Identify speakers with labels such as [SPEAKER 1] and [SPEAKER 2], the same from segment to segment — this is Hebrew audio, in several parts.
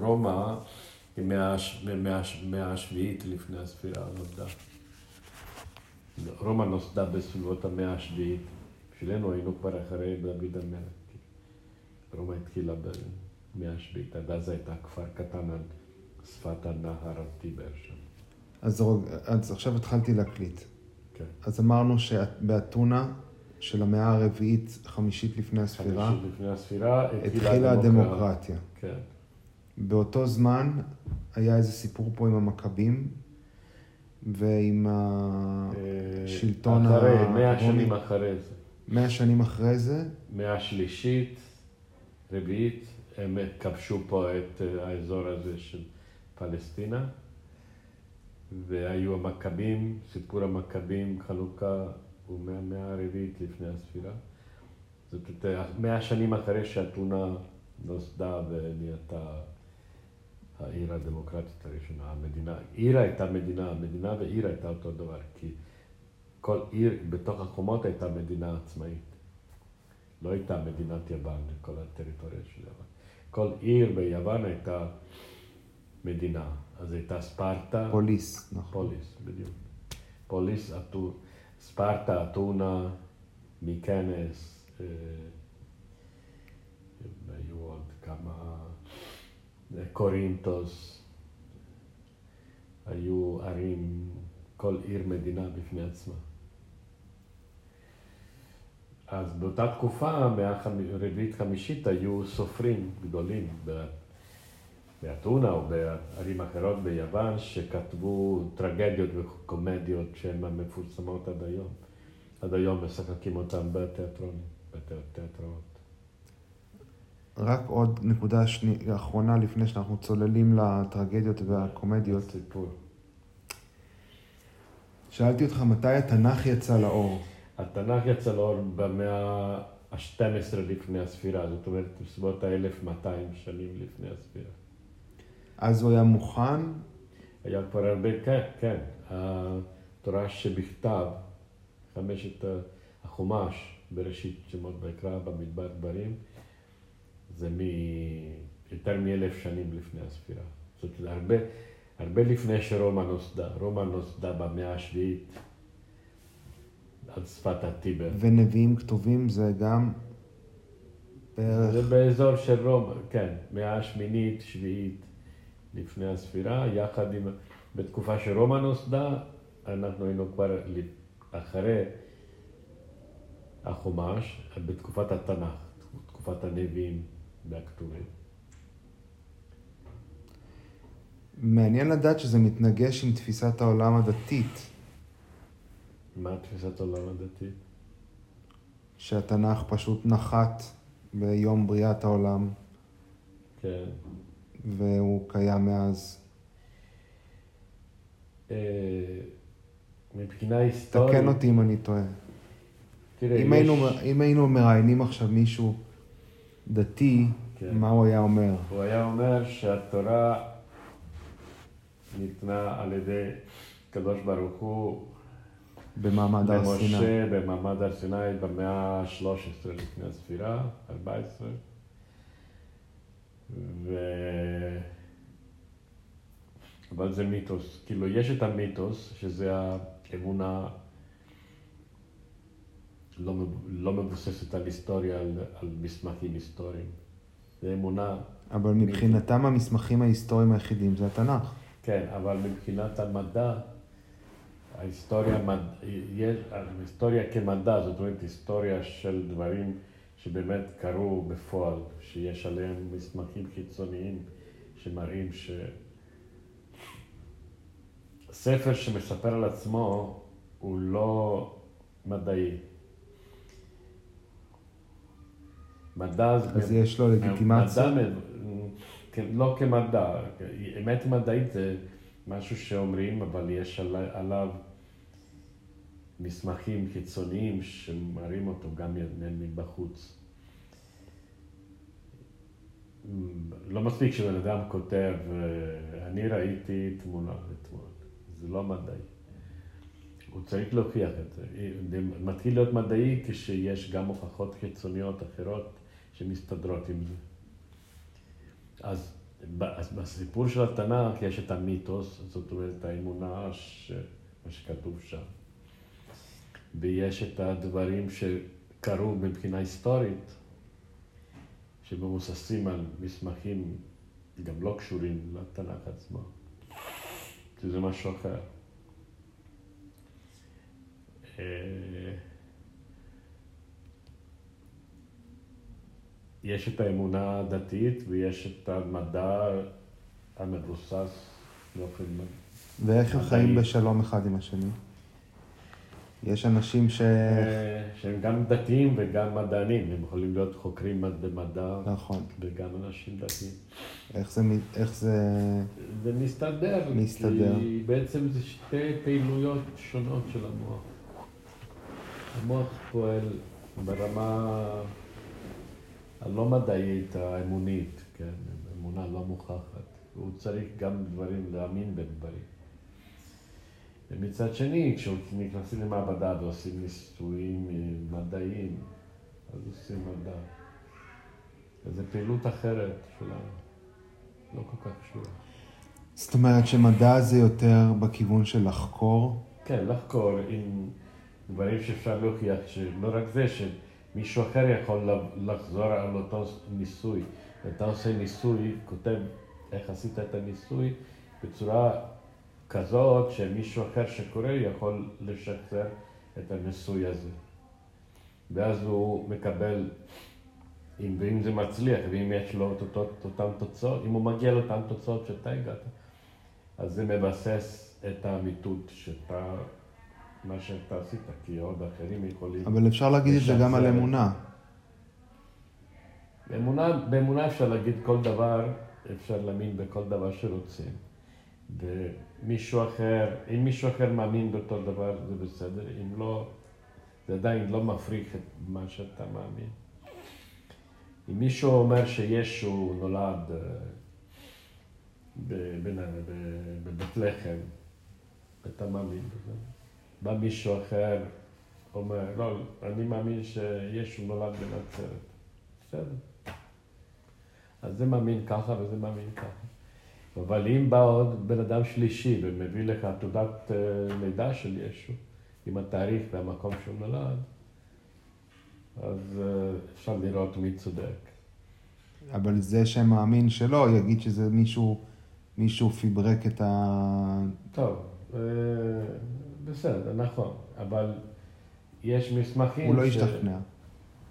[SPEAKER 1] רומא היא מהמאה השביעית לפני הספירה נוסדה. רומא נוסדה בסביבות המאה השביעית. בשבילנו היינו כבר אחרי דוד המלך. רומא התחילה במאה השביעית, עד אז הייתה כפר קטן על שפת הנהר הטיבר שם.
[SPEAKER 2] אז, אז עכשיו התחלתי להקליט.
[SPEAKER 1] כן.
[SPEAKER 2] אז אמרנו שבאתונה של המאה הרביעית, חמישית לפני הספירה,
[SPEAKER 1] חמישית לפני הספירה
[SPEAKER 2] התחילה הדמוקרטיה.
[SPEAKER 1] כן.
[SPEAKER 2] באותו זמן היה איזה סיפור פה עם המכבים ועם השלטון
[SPEAKER 1] אה, אחרי, מאה שנים אחרי זה.
[SPEAKER 2] מאה שנים אחרי זה?
[SPEAKER 1] מאה שלישית, רביעית, הם כבשו פה את אה, האזור הזה של פלסטינה, והיו המכבים, סיפור המכבים, חלוקה הוא מהמאה הרביעית לפני הספירה. זאת אומרת, מאה שנים אחרי שאתונה נוסדה ונהייתה העיר הדמוקרטית הראשונה, המדינה, עיר הייתה מדינה, מדינה ועיר הייתה אותו דבר, כי כל עיר בתוך החומות הייתה מדינה עצמאית. לא הייתה מדינת יוון, כל הטריטוריה של יוון. כל עיר ביוון הייתה מדינה. אז הייתה ספרטה.
[SPEAKER 2] פוליס, נכון.
[SPEAKER 1] פוליס, בדיוק. פוליס, ספרטה, אתונה, מיקנס, אה, היו עוד כמה, קורינטוס, היו ערים, כל עיר מדינה בפני עצמה. אז באותה תקופה, מהרביעית חמישית, היו סופרים גדולים באתונה או בערים אחרות ביוון, שכתבו טרגדיות וקומדיות שהן המפורסמות עד היום. עד היום משחקים אותן בתיאטרון, בתיאטראות.
[SPEAKER 2] רק עוד נקודה שני, אחרונה לפני שאנחנו צוללים לטרגדיות והקומדיות.
[SPEAKER 1] סיפור.
[SPEAKER 2] שאלתי אותך מתי התנ"ך יצא לאור.
[SPEAKER 1] התנ"ך יצא לאור במאה ה-12 לפני הספירה, זאת אומרת בסביבות ה-1200 שנים לפני הספירה.
[SPEAKER 2] אז הוא היה מוכן?
[SPEAKER 1] היה כבר הרבה, כן, כן. התורה שבכתב, חמשת החומש, בראשית שמות ויקרא, במדבר דברים, זה מ... יותר מאלף שנים לפני הספירה. זאת אומרת, הרבה, הרבה לפני שרומא נוסדה. רומא נוסדה במאה השביעית. על שפת הטיבר.
[SPEAKER 2] ונביאים כתובים זה גם בערך...
[SPEAKER 1] זה באזור של רומא, כן, מאה השמינית, שביעית לפני הספירה, יחד עם... בתקופה שרומא נוסדה, אנחנו היינו כבר אחרי החומש, בתקופת התנ"ך, תקופת הנביאים והכתובים.
[SPEAKER 2] מעניין לדעת שזה מתנגש עם תפיסת העולם הדתית.
[SPEAKER 1] מה תפיסת העולם הדתית?
[SPEAKER 2] שהתנ"ך פשוט נחת ביום בריאת העולם.
[SPEAKER 1] כן.
[SPEAKER 2] והוא קיים מאז.
[SPEAKER 1] אה, מבחינה היסטורית...
[SPEAKER 2] תקן אותי אם אני טועה.
[SPEAKER 1] תראה,
[SPEAKER 2] אם,
[SPEAKER 1] יש...
[SPEAKER 2] היינו, אם היינו מראיינים עכשיו מישהו דתי, כן. מה הוא היה אומר?
[SPEAKER 1] הוא היה אומר שהתורה ניתנה על ידי הקדוש ברוך הוא
[SPEAKER 2] במעמד הר סיני.
[SPEAKER 1] למשה במעמד הר סיני במאה ה-13 לפני הספירה, 14. ו... אבל זה מיתוס. כאילו, יש את המיתוס, שזה האמונה לא, לא מבוססת על היסטוריה, על, על מסמכים היסטוריים. זה אמונה...
[SPEAKER 2] אבל מבחינתם מיתוס. המסמכים ההיסטוריים היחידים זה התנ"ך.
[SPEAKER 1] כן, אבל מבחינת המדע, ההיסטוריה, מד... ההיסטוריה כמדע, זאת אומרת היסטוריה של דברים שבאמת קרו בפועל, שיש עליהם מסמכים חיצוניים שמראים ש... ספר שמספר על עצמו הוא לא מדעי. מדע
[SPEAKER 2] זה... אז יש לו לגיטימציה?
[SPEAKER 1] מדע, כן, לא כמדע. אמת מדעית זה משהו שאומרים, אבל יש עליו מסמכים חיצוניים שמראים אותו גם מבחוץ. לא מספיק שבן אדם כותב, אני ראיתי תמונה אתמול, זה לא מדעי. הוא צריך להוכיח את זה. זה מתחיל להיות מדעי כשיש גם הוכחות חיצוניות אחרות שמסתדרות עם זה. אז אז בסיפור של התנ"ך יש את המיתוס, זאת אומרת האמונה, ש... מה שכתוב שם. ויש את הדברים שקרו מבחינה היסטורית, שמבוססים על מסמכים גם לא קשורים לתנ"ך עצמו, שזה משהו אחר. יש את האמונה הדתית ויש את המדע המבוסס באופן...
[SPEAKER 2] ואיך הם
[SPEAKER 1] מדעי.
[SPEAKER 2] חיים בשלום אחד עם השני? יש אנשים ש...
[SPEAKER 1] אה, שהם גם דתיים וגם מדענים, הם יכולים להיות חוקרים במדע
[SPEAKER 2] נכון.
[SPEAKER 1] וגם אנשים דתיים.
[SPEAKER 2] איך זה... איך זה...
[SPEAKER 1] זה מסתדר,
[SPEAKER 2] מסתדר.
[SPEAKER 1] כי בעצם זה שתי פעילויות שונות של המוח. המוח פועל ברמה הלא מדעית, האמונית, כן, אמונה לא מוכחת. הוא צריך גם דברים, להאמין בדברים. ומצד שני, כשנכנסים למעבדה ועושים ניסויים אה, מדעיים, אז עושים מדע. אז זו פעילות אחרת שלנו, לא כל כך קשורה.
[SPEAKER 2] זאת אומרת שמדע זה יותר בכיוון של לחקור?
[SPEAKER 1] כן, לחקור עם דברים שאפשר להוכיח, שלא רק זה, שמישהו אחר יכול לחזור על אותו ניסוי. אתה עושה ניסוי, כותב איך עשית את הניסוי, בצורה כזאת שמישהו אחר שקורא יכול לשחזר את הניסוי הזה. ואז הוא מקבל, אם, ואם זה מצליח, ואם יש לו את אותן תוצאות, אם הוא מגיע לאותן תוצאות שאתה הגעת, אז זה מבסס את האמיתות שאתה, מה שאתה עשית, כי עוד אחרים יכולים...
[SPEAKER 2] אבל אפשר להגיד את זה גם על. אמונה.
[SPEAKER 1] באמונה, באמונה אפשר להגיד כל דבר, אפשר להאמין בכל דבר שרוצים. ומישהו אחר, אם מישהו אחר מאמין באותו דבר, זה בסדר, אם לא, זה עדיין לא מפריך את מה שאתה מאמין. אם מישהו אומר שישו נולד אה, בבית לחם, אתה מאמין בזה. בא מישהו אחר, אומר, לא, אני מאמין שישו נולד בנצרת. בסדר. אז זה מאמין ככה וזה מאמין ככה. אבל אם בא עוד בן אדם שלישי ומביא לך תעודת אה, לידה של ישו, עם התאריך והמקום שהוא נולד, אז אה, אפשר לראות מי צודק.
[SPEAKER 2] אבל זה שמאמין שלא, יגיד שזה מישהו, מישהו פיברק את ה...
[SPEAKER 1] טוב, אה, בסדר, נכון, אבל יש מסמכים
[SPEAKER 2] הוא לא השתכנע.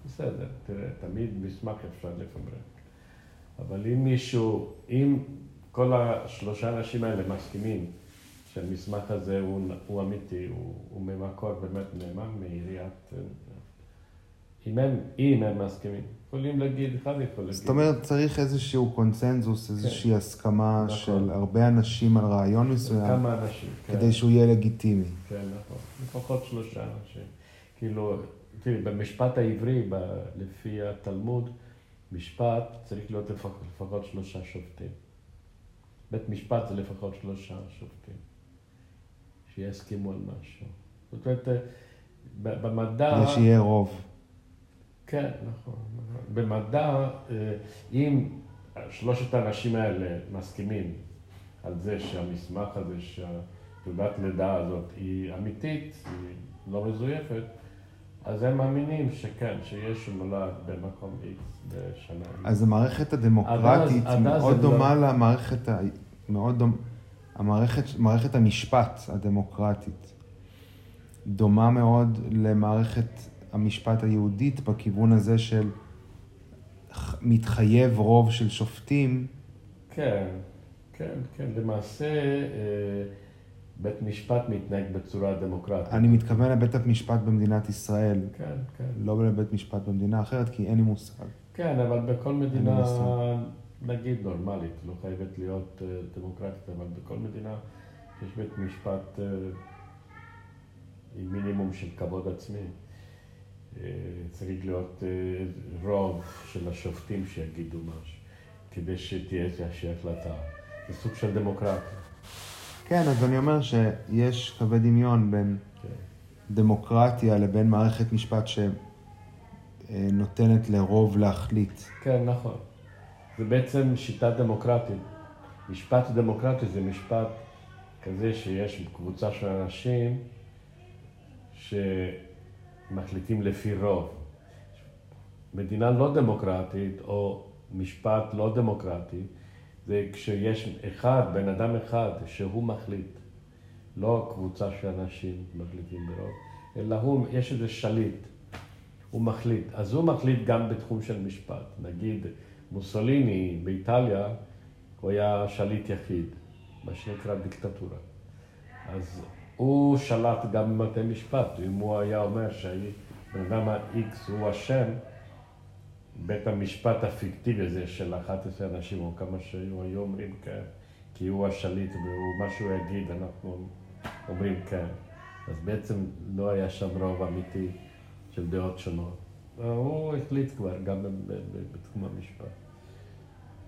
[SPEAKER 1] בסדר, תראה, תמיד מסמך אפשר לפברק. אבל אם מישהו, אם כל השלושה אנשים האלה מסכימים שהמסמך הזה הוא, הוא אמיתי, הוא, הוא ממקור באמת נאמן מעיריית... אם הם, אם הם מסכימים, יכולים להגיד, אחד יכול להגיד.
[SPEAKER 2] זאת אומרת, צריך איזשהו קונצנזוס, איזושהי הסכמה
[SPEAKER 1] נכון.
[SPEAKER 2] של הרבה אנשים על רעיון מסוים,
[SPEAKER 1] כמה אנשים, כן.
[SPEAKER 2] כדי שהוא יהיה לגיטימי.
[SPEAKER 1] כן, נכון. לפחות שלושה אנשים. כאילו, תראי, במשפט העברי, ב, לפי התלמוד, משפט צריך להיות לפחות, לפחות שלושה שופטים. בית משפט זה לפחות שלושה שופטים, שיסכימו על משהו. זאת אומרת, במדע...
[SPEAKER 2] כדי שיהיה רוב.
[SPEAKER 1] כן, נכון. נכון. במדע, אה, אם שלושת האנשים האלה מסכימים על זה שהמסמך הזה, שהתעודת לידה הזאת היא אמיתית, היא לא מזויפת, אז הם מאמינים שכן, שישו נולד במקום X בשנה.
[SPEAKER 2] אז המערכת הדמוקרטית
[SPEAKER 1] עד
[SPEAKER 2] מאוד דומה למערכת, ה... מאוד דומה, המערכת, מערכת המשפט הדמוקרטית דומה מאוד למערכת המשפט היהודית בכיוון הזה של מתחייב רוב של שופטים,
[SPEAKER 1] כן, כן, כן. למעשה, אה, בית משפט מתנהג בצורה דמוקרטית.
[SPEAKER 2] אני מתכוון לבית המשפט במדינת ישראל,
[SPEAKER 1] כן, כן.
[SPEAKER 2] לא לבית משפט במדינה אחרת, כי אין לי מושג.
[SPEAKER 1] כן, אבל בכל מדינה. נגיד נורמלית, לא חייבת להיות אה, דמוקרטית, אבל בכל מדינה יש בית משפט אה, עם מינימום של כבוד עצמי. אה, צריך להיות אה, רוב של השופטים שיגידו משהו, כדי שתהיה איזושהי החלטה. זה סוג של דמוקרטיה.
[SPEAKER 2] כן, אז אני אומר שיש קווי דמיון בין
[SPEAKER 1] כן.
[SPEAKER 2] דמוקרטיה לבין מערכת משפט שנותנת לרוב להחליט.
[SPEAKER 1] כן, נכון. זה בעצם שיטה דמוקרטית. משפט דמוקרטי זה משפט כזה שיש קבוצה של אנשים שמחליטים לפי רוב. מדינה לא דמוקרטית או משפט לא דמוקרטי זה כשיש אחד, בן אדם אחד, שהוא מחליט. לא קבוצה של אנשים מחליטים ברוב, אלא הוא, יש איזה שליט, הוא מחליט. אז הוא מחליט גם בתחום של משפט. נגיד, מוסוליני באיטליה, הוא היה שליט יחיד, מה שנקרא דיקטטורה. אז הוא שלט גם במטה משפט. אם הוא היה אומר שהבן אדם ה-X הוא אשם, בית המשפט הפיקטיבי הזה של 11 אנשים, או כמה שהיו היו אומרים כן, כי הוא השליט ומה שהוא יגיד, אנחנו אומרים כן. אז בעצם לא היה שם רוב אמיתי של דעות שונות. הוא החליט כבר, גם בתחום המשפט.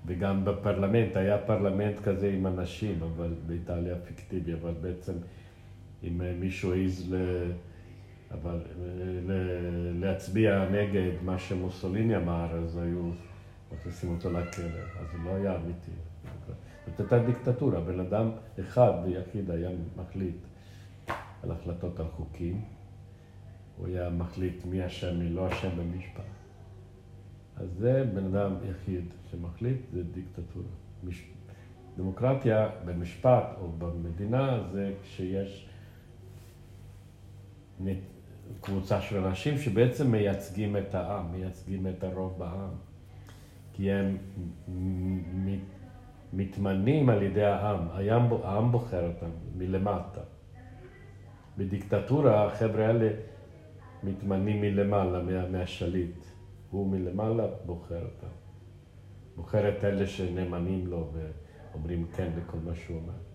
[SPEAKER 1] וגם בפרלמנט, היה פרלמנט כזה עם אנשים, אבל באיטליה פיקטיבי, אבל בעצם אם מישהו העז ל... אבל להצביע נגד מה שמוסוליני אמר, אז היו מכניסים אותו לכלא, אז זה לא היה אמיתי. זאת הייתה דיקטטורה, בן אדם אחד ויחיד היה מחליט על החלטות על חוקים, הוא היה מחליט מי אשם, מי לא אשם במשפט. אז זה בן אדם יחיד שמחליט, זה דיקטטורה. דמוקרטיה במשפט או במדינה זה כשיש קבוצה של אנשים שבעצם מייצגים את העם, מייצגים את הרוב בעם. כי הם מתמנים על ידי העם, העם, העם בוחר אותם מלמטה. בדיקטטורה החבר'ה האלה מתמנים מלמעלה, מה, מהשליט. הוא מלמעלה בוחר אותם. בוחר את אלה שנאמנים לו ואומרים כן לכל מה שהוא אומר.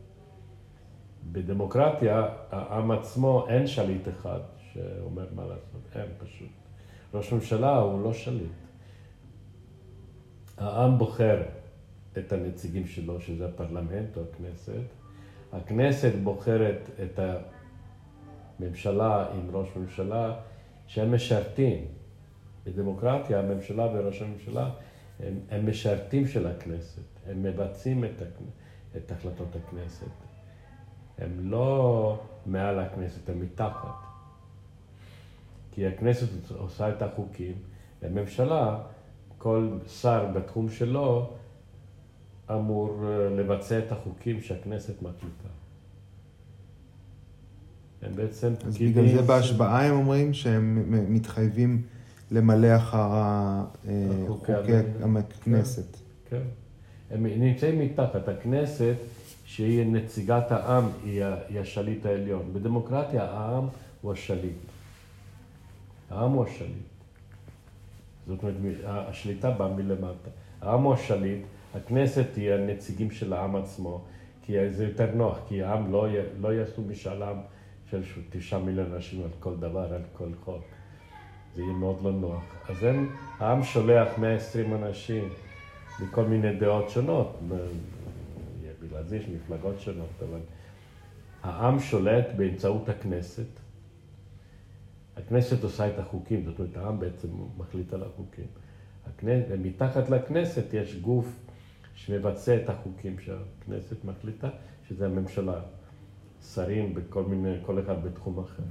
[SPEAKER 1] בדמוקרטיה, העם עצמו, אין שליט אחד שאומר מה לעשות, אין פשוט. ראש ממשלה הוא לא שליט. העם בוחר את הנציגים שלו, שזה הפרלמנט או הכנסת. הכנסת בוחרת את הממשלה עם ראש ממשלה שהם משרתים. בדמוקרטיה הממשלה וראש הממשלה הם, הם משרתים של הכנסת, הם מבצעים את, את החלטות הכנסת. הם לא מעל הכנסת, הם מתחת. כי הכנסת עושה את החוקים, והממשלה, כל שר בתחום שלו אמור אה, לבצע את החוקים שהכנסת מחליטה.
[SPEAKER 2] הם בעצם אז בגלל זה בהשבעה הם אומרים שהם מתחייבים למלא אחר אה, חוקי הכנסת.
[SPEAKER 1] כן, כן. הם נמצאים מתחת. הכנסת, שהיא נציגת העם, היא השליט העליון. בדמוקרטיה העם הוא השליט. העם הוא השליט. זאת אומרת, השליטה באה מלמטה. העם הוא השליט, הכנסת היא הנציגים של העם עצמו, כי זה יותר נוח, כי העם לא, לא יעשו משאל עם של תשעה מיליון אנשים על כל דבר, על כל חוק. זה יהיה מאוד לא נוח. אז הם, העם שולח 120 אנשים מכל מיני דעות שונות, זה יש מפלגות שונות, אבל העם שולט באמצעות הכנסת. הכנסת עושה את החוקים, זאת אומרת, העם בעצם מחליט על החוקים. הכנסת, מתחת לכנסת יש גוף שמבצע את החוקים שהכנסת מחליטה, שזה הממשלה. שרים בכל מיני, כל אחד בתחום אחר.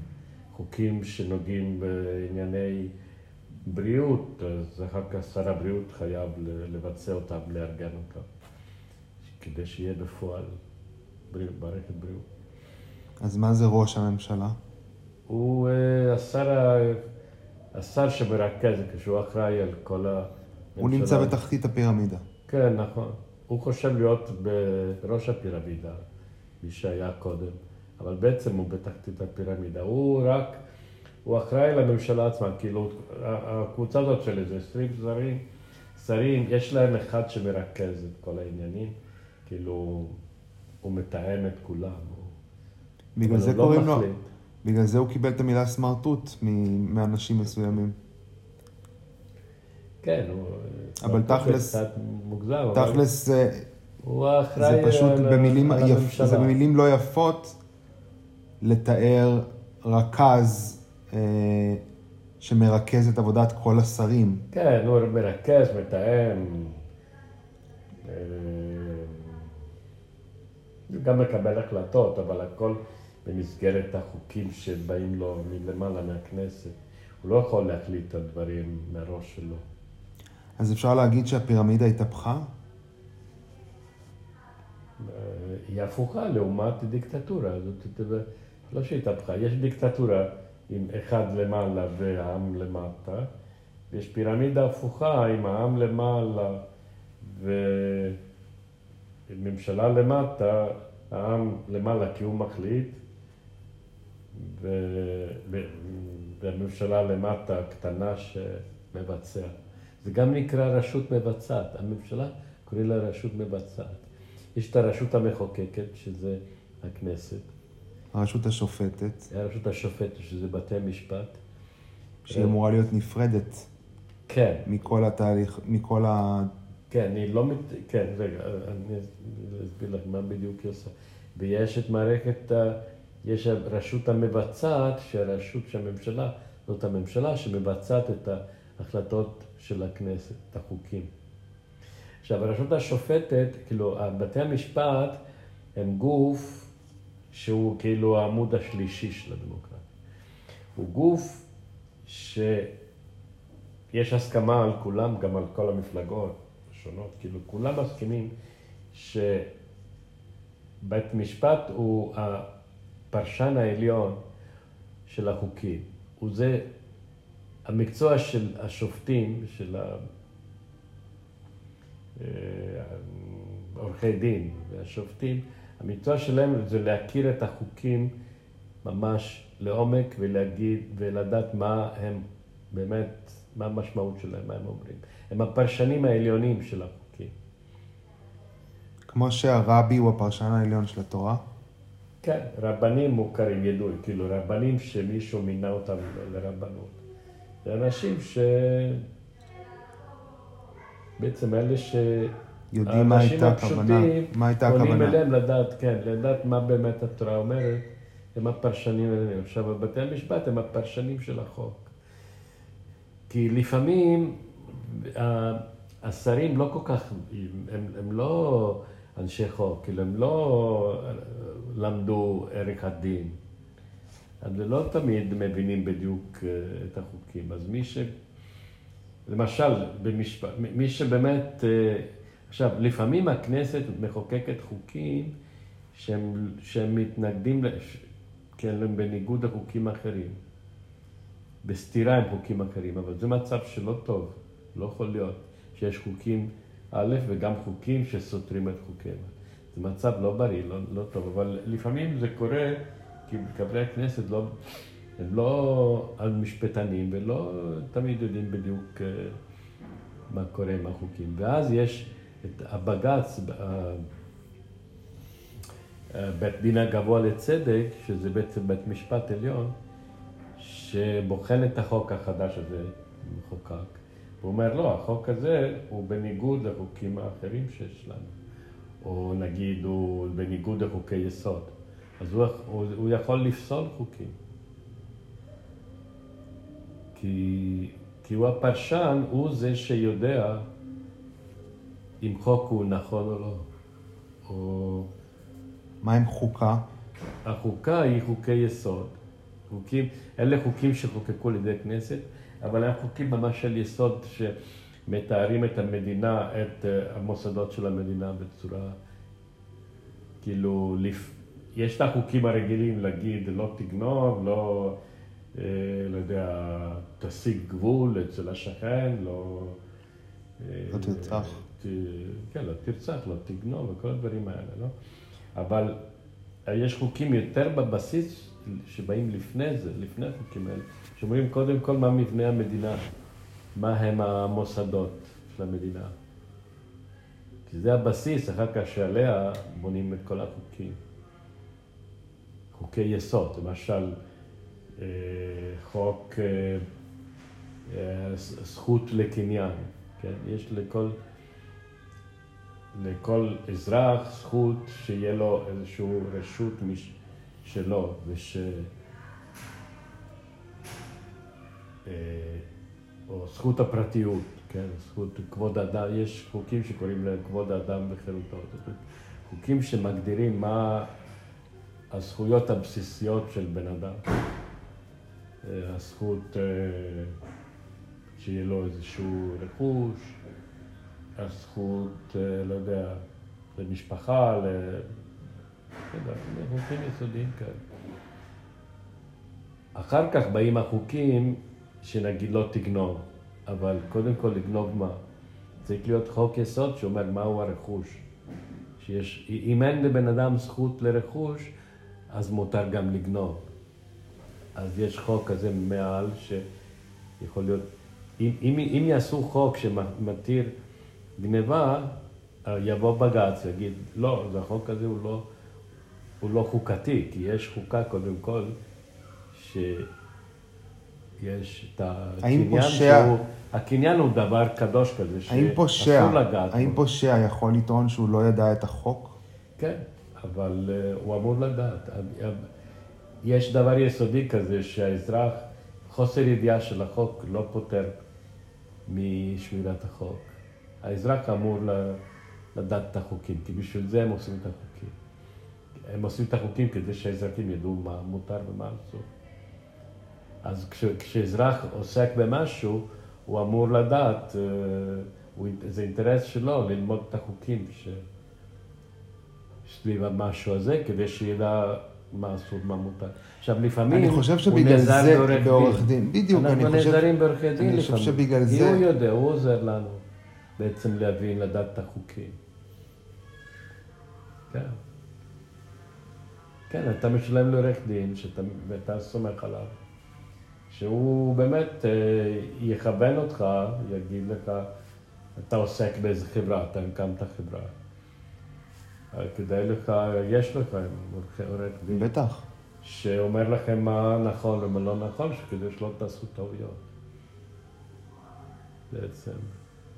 [SPEAKER 1] חוקים שנוגעים בענייני בריאות, אז אחר כך שר הבריאות חייב לבצע אותם, לארגן אותם, כדי שיהיה בפועל מערכת בריאות.
[SPEAKER 2] אז מה זה ראש הממשלה?
[SPEAKER 1] הוא uh, השר, השר שמרכז, כשהוא אחראי על כל הממשלה.
[SPEAKER 2] הוא נמצא בתחתית הפירמידה.
[SPEAKER 1] כן, נכון. הוא חושב להיות בראש הפירמידה, מי שהיה קודם. אבל בעצם הוא בתחתית הפירמידה. הוא רק, הוא אחראי לממשלה עצמה, כאילו, הקבוצה הזאת של איזה 20 שרים, שרים, יש להם אחד שמרכז את כל העניינים, כאילו, הוא מתאם את כולם.
[SPEAKER 2] בגלל זה לא קוראים לו, בגלל זה הוא קיבל את המילה סמרטוט מאנשים מסוימים.
[SPEAKER 1] כן, הוא...
[SPEAKER 2] אבל תכלס,
[SPEAKER 1] מוגזם,
[SPEAKER 2] תכלס זה...
[SPEAKER 1] הוא אחראי
[SPEAKER 2] זה פשוט במילים, יפ, זה במילים לא יפות, לתאר רכז אה, שמרכז את עבודת כל השרים.
[SPEAKER 1] כן, הוא מרכז, מתאם, גם מקבל החלטות, אבל הכל במסגרת החוקים שבאים לו מלמעלה מהכנסת. הוא לא יכול להחליט על דברים מראש שלו.
[SPEAKER 2] אז אפשר להגיד שהפירמידה התהפכה?
[SPEAKER 1] היא הפוכה לעומת דיקטטורה. זאת לא שהתהפכה, יש דיקטטורה עם אחד למעלה והעם למטה, ויש פירמידה הפוכה עם העם למעלה וממשלה למטה, העם למעלה כי הוא מחליט, והממשלה למטה קטנה שמבצע. זה גם נקרא רשות מבצעת. הממשלה קוראים לה רשות מבצעת. יש את הרשות המחוקקת, שזה הכנסת.
[SPEAKER 2] הרשות השופטת.
[SPEAKER 1] הרשות השופטת, שזה בתי משפט.
[SPEAKER 2] שהיא אמורה להיות נפרדת.
[SPEAKER 1] כן.
[SPEAKER 2] מכל התהליך, מכל ה...
[SPEAKER 1] כן, אני לא מת... כן, רגע, אני אסביר לך מה בדיוק היא עושה. ויש את מערכת, יש הרשות המבצעת, שהרשות של הממשלה, זאת הממשלה שמבצעת את ההחלטות של הכנסת, את החוקים. עכשיו, הרשות השופטת, כאילו, בתי המשפט הם גוף שהוא כאילו העמוד השלישי של הדמוקרטיה. הוא גוף שיש הסכמה על כולם, גם על כל המפלגות השונות, כאילו, כולם מסכימים שבית משפט הוא הפרשן העליון של החוקים. הוא זה המקצוע של השופטים, של עורכי דין והשופטים, המקצוע שלהם זה להכיר את החוקים ממש לעומק ולהגיד ולדעת מה הם באמת, מה המשמעות שלהם, מה הם אומרים. הם הפרשנים העליונים של החוקים.
[SPEAKER 2] כמו שהרבי הוא הפרשן העליון של התורה?
[SPEAKER 1] כן, רבנים מוכרים, ידוע, כאילו רבנים שמישהו מינה אותם לרבנות. זה אנשים ש... בעצם אלה ש...
[SPEAKER 2] יודעים מה הייתה הכוונה,
[SPEAKER 1] מה הייתה הכוונה. פונים אליהם לדעת, כן, לדעת מה באמת התורה אומרת, הם הפרשנים האלה. עכשיו, בתי המשפט הם הפרשנים של החוק. כי לפעמים השרים לא כל כך, הם, הם לא אנשי חוק, כאילו הם לא למדו ערך הדין. אז לא תמיד מבינים בדיוק אה, את החוקים. אז מי ש... למשל, במשפט, מי שבאמת, אה, עכשיו, לפעמים הכנסת מחוקקת חוקים שהם, שהם מתנגדים, כן, הם בניגוד לחוקים אחרים, בסתירה עם חוקים אחרים, אבל זה מצב שלא טוב, לא יכול להיות שיש חוקים א' וגם חוקים שסותרים את חוקיהם. זה מצב לא בריא, לא, לא טוב, אבל לפעמים זה קורה כי חברי הכנסת לא... הם לא על משפטנים ולא תמיד יודעים בדיוק אה, מה קורה עם החוקים. ואז יש את הבג"ץ, אה, אה, בית דין הגבוה לצדק, שזה בעצם בית משפט עליון, שבוחן את החוק החדש הזה, מחוקק. הוא אומר, לא, החוק הזה הוא בניגוד לחוקים האחרים שיש לנו. או נגיד, הוא בניגוד לחוקי יסוד. אז הוא, הוא, הוא יכול לפסול חוקים. כי, כי הוא הפרשן, הוא זה שיודע אם חוק הוא נכון או לא. או...
[SPEAKER 2] מה עם חוקה?
[SPEAKER 1] החוקה היא חוקי יסוד. חוקים, אלה חוקים שחוקקו על ידי כנסת, אבל הם חוקים ממש של יסוד שמתארים את המדינה, את אה, המוסדות של המדינה בצורה, כאילו, לפ... יש את החוקים הרגילים להגיד לא תגנוב, לא... אה, לא יודע, תשיג גבול אצל השכן, לא...
[SPEAKER 2] אה, לא תרצח.
[SPEAKER 1] כן, לא תרצח, לא תגנוב וכל הדברים האלה, לא? אבל יש חוקים יותר בבסיס שבאים לפני זה, לפני החוקים האלה, שאומרים קודם כל מה מבנה המדינה, מה הם המוסדות של המדינה. כי זה הבסיס, אחר כך שעליה בונים את כל החוקים. חוקי יסוד, למשל, אה, חוק אה, אה, זכות לקניין, כן? יש לכל, לכל אזרח זכות שיהיה לו איזושהי רשות שלו, וש... או זכות הפרטיות, כן, זכות כבוד האדם, יש חוקים שקוראים להם כבוד האדם וחירותו. חוקים שמגדירים מה הזכויות הבסיסיות של בן אדם. אה, הזכות אה, שיהיה לו איזשהו רכוש, הזכות, אה, לא יודע, למשפחה, ל... לא חוקים יסודיים כאלה. אחר כך באים החוקים שנגיד לא תגנוב, אבל קודם כל לגנוב מה? צריך להיות חוק יסוד שאומר מהו הרכוש. שיש, אם אין לבן אדם זכות לרכוש, אז מותר גם לגנוב. אז יש חוק כזה מעל שיכול להיות, אם, אם, אם יעשו חוק שמתיר גניבה, יבוא בג"ץ ויגיד, לא, החוק הזה הוא לא, הוא לא חוקתי, כי יש חוקה קודם כל, שיש את הקניין שהוא, הקניין הוא דבר קדוש כזה,
[SPEAKER 2] שאסור לגעת. האם פושע יכול לטעון שהוא לא ידע את החוק?
[SPEAKER 1] כן, אבל uh, הוא אמור לדעת. יש דבר יסודי כזה שהאזרח, חוסר ידיעה של החוק לא פותר משמירת החוק. האזרח אמור לדעת את החוקים, כי בשביל זה הם עושים את החוקים. הם עושים את החוקים כדי שהאזרחים ידעו מה מותר ומה אסור. אז כש, כשאזרח עוסק במשהו, הוא אמור לדעת, אה, זה אינטרס שלו ללמוד את החוקים ש... סביב המשהו הזה, כדי שידע מה אסור, מה מותר. עכשיו, לפעמים
[SPEAKER 2] אני חושב שבגלל זה בעורך דין. דין. בדיוק,
[SPEAKER 1] אני חושב... אנחנו נעזרים בעורכי דין לפעמים.
[SPEAKER 2] אני חושב שבגלל
[SPEAKER 1] זה...
[SPEAKER 2] כי
[SPEAKER 1] הוא יודע, הוא עוזר לנו בעצם להבין, לדעת את החוקים. כן. כן, אתה משלם לעורך דין, שאתה, ואתה סומך עליו, שהוא באמת אה, יכוון אותך, יגיד לך, אתה עוסק באיזה חברה, אתה הקמת חברה. כדאי לך, יש לך עורך דין.
[SPEAKER 2] בטח.
[SPEAKER 1] שאומר לכם מה נכון ומה לא נכון, שכדי שלא תעשו טעויות. בעצם.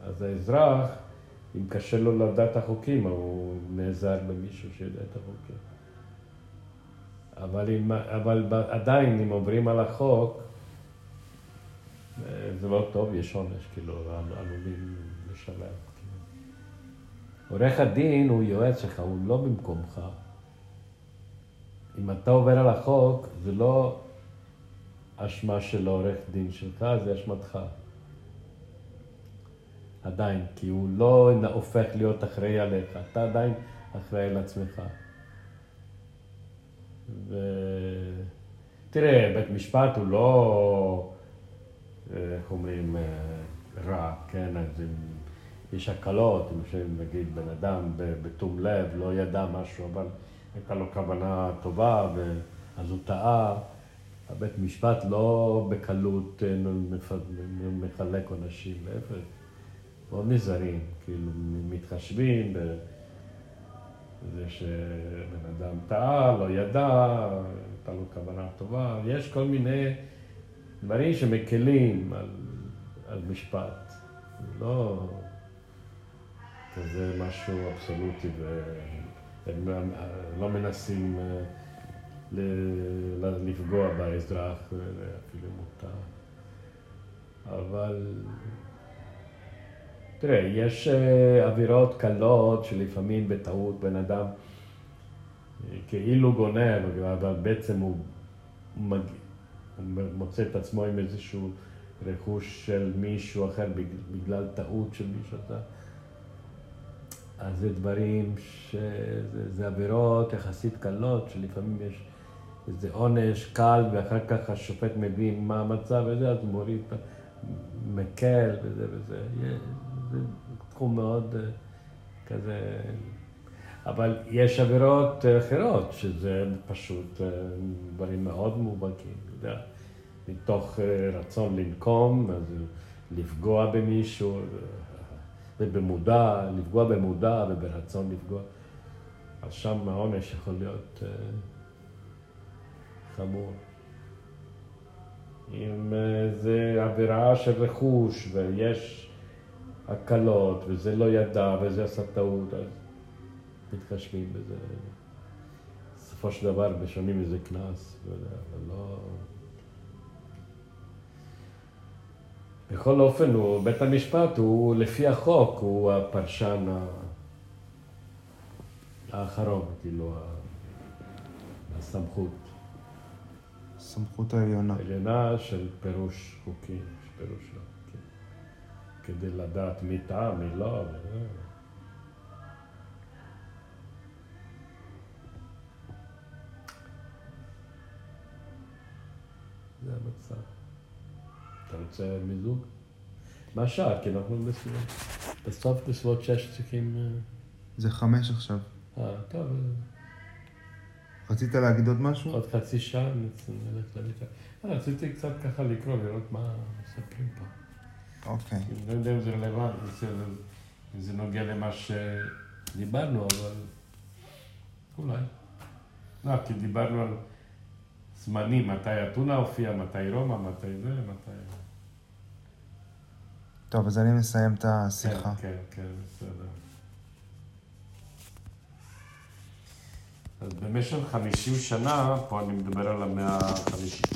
[SPEAKER 1] אז האזרח, אם קשה לו לדעת את החוקים, הוא נעזר במישהו שיודע את החוקים. אבל, אם, אבל עדיין, אם עוברים על החוק, אה, זה לא טוב, יש עונש, כאילו, עלולים לשלם. עורך הדין הוא יועץ שלך, הוא לא במקומך. אם אתה עובר על החוק, זה לא אשמה של העורך דין שלך, זה אשמתך. עדיין, כי הוא לא הופך להיות אחראי עליך, אתה עדיין אחראי על עצמך. ותראה, בית משפט הוא לא, איך אומרים, אה, רע, כן? אז אם... יש הקלות, אם נגיד בן אדם בתום לב לא ידע משהו, אבל הייתה לו כוונה טובה, אז הוא טעה. הבית משפט לא בקלות אה, מחלק עונשים, להפך, מאוד נזהרים, כאילו מתחשבים בזה שבן אדם טעה, לא ידע, הייתה לו כוונה טובה, יש כל מיני דברים שמקלים על, על משפט, לא... כזה משהו אבסולוטי והם לא מנסים אה, לפגוע באזרח, אפילו מותר. אבל תראה, יש אה, עבירות קלות שלפעמים בטעות בן אדם אה, כאילו גונב, אבל בעצם הוא, מג... הוא מוצא את עצמו עם איזשהו רכוש של מישהו אחר בגלל טעות של מישהו אחר. אז זה דברים שזה עבירות יחסית קלות, שלפעמים יש איזה עונש קל, ואחר כך השופט מבין מה המצב וזה, אז מוריד, מקל וזה וזה. זה תחום מאוד אה, כזה... אבל יש עבירות אחרות, שזה פשוט אה, דברים מאוד מובהקים, יודע, מתוך אה, רצון לנקום, אז לפגוע במישהו. ובמודע, לפגוע במודע וברצון לפגוע. אז שם העונש יכול להיות חמור. אם זה עבירה של רכוש ויש הקלות וזה לא ידע וזה עשה טעות, אז מתחשבים בזה. בסופו של דבר משלמים איזה קנס, אבל לא... בכל אופן, הוא, בית המשפט הוא לפי החוק, הוא הפרשן האחרון, כאילו, הסמכות
[SPEAKER 2] הסמכות העליונה.
[SPEAKER 1] העליונה של פירוש חוקים, של פירוש לא חוקים. כדי לדעת מי טעה, מי לא. זה המצב. אתה רוצה מיזוג? מה השעה? כי אנחנו בסביבות, בסוף בסביבות שש צריכים... אה,
[SPEAKER 2] זה חמש עכשיו.
[SPEAKER 1] אה, טוב, אה,
[SPEAKER 2] רצית להגיד עוד משהו?
[SPEAKER 1] עוד חצי שעה נלך למיטה. אה, רציתי קצת ככה לקרוא, לראות מה מספרים פה.
[SPEAKER 2] אוקיי.
[SPEAKER 1] אני לא יודע אם זה רלוונטי, אם זה נוגע למה שדיברנו, אבל אולי. לא, כי דיברנו על זמנים, מתי אתונה הופיע, מתי רומא, מתי זה, מתי...
[SPEAKER 2] טוב, אז אני מסיים את השיחה.
[SPEAKER 1] כן, כן, כן, בסדר. אז במשך 50 שנה, פה אני מדבר על המאה ה-50,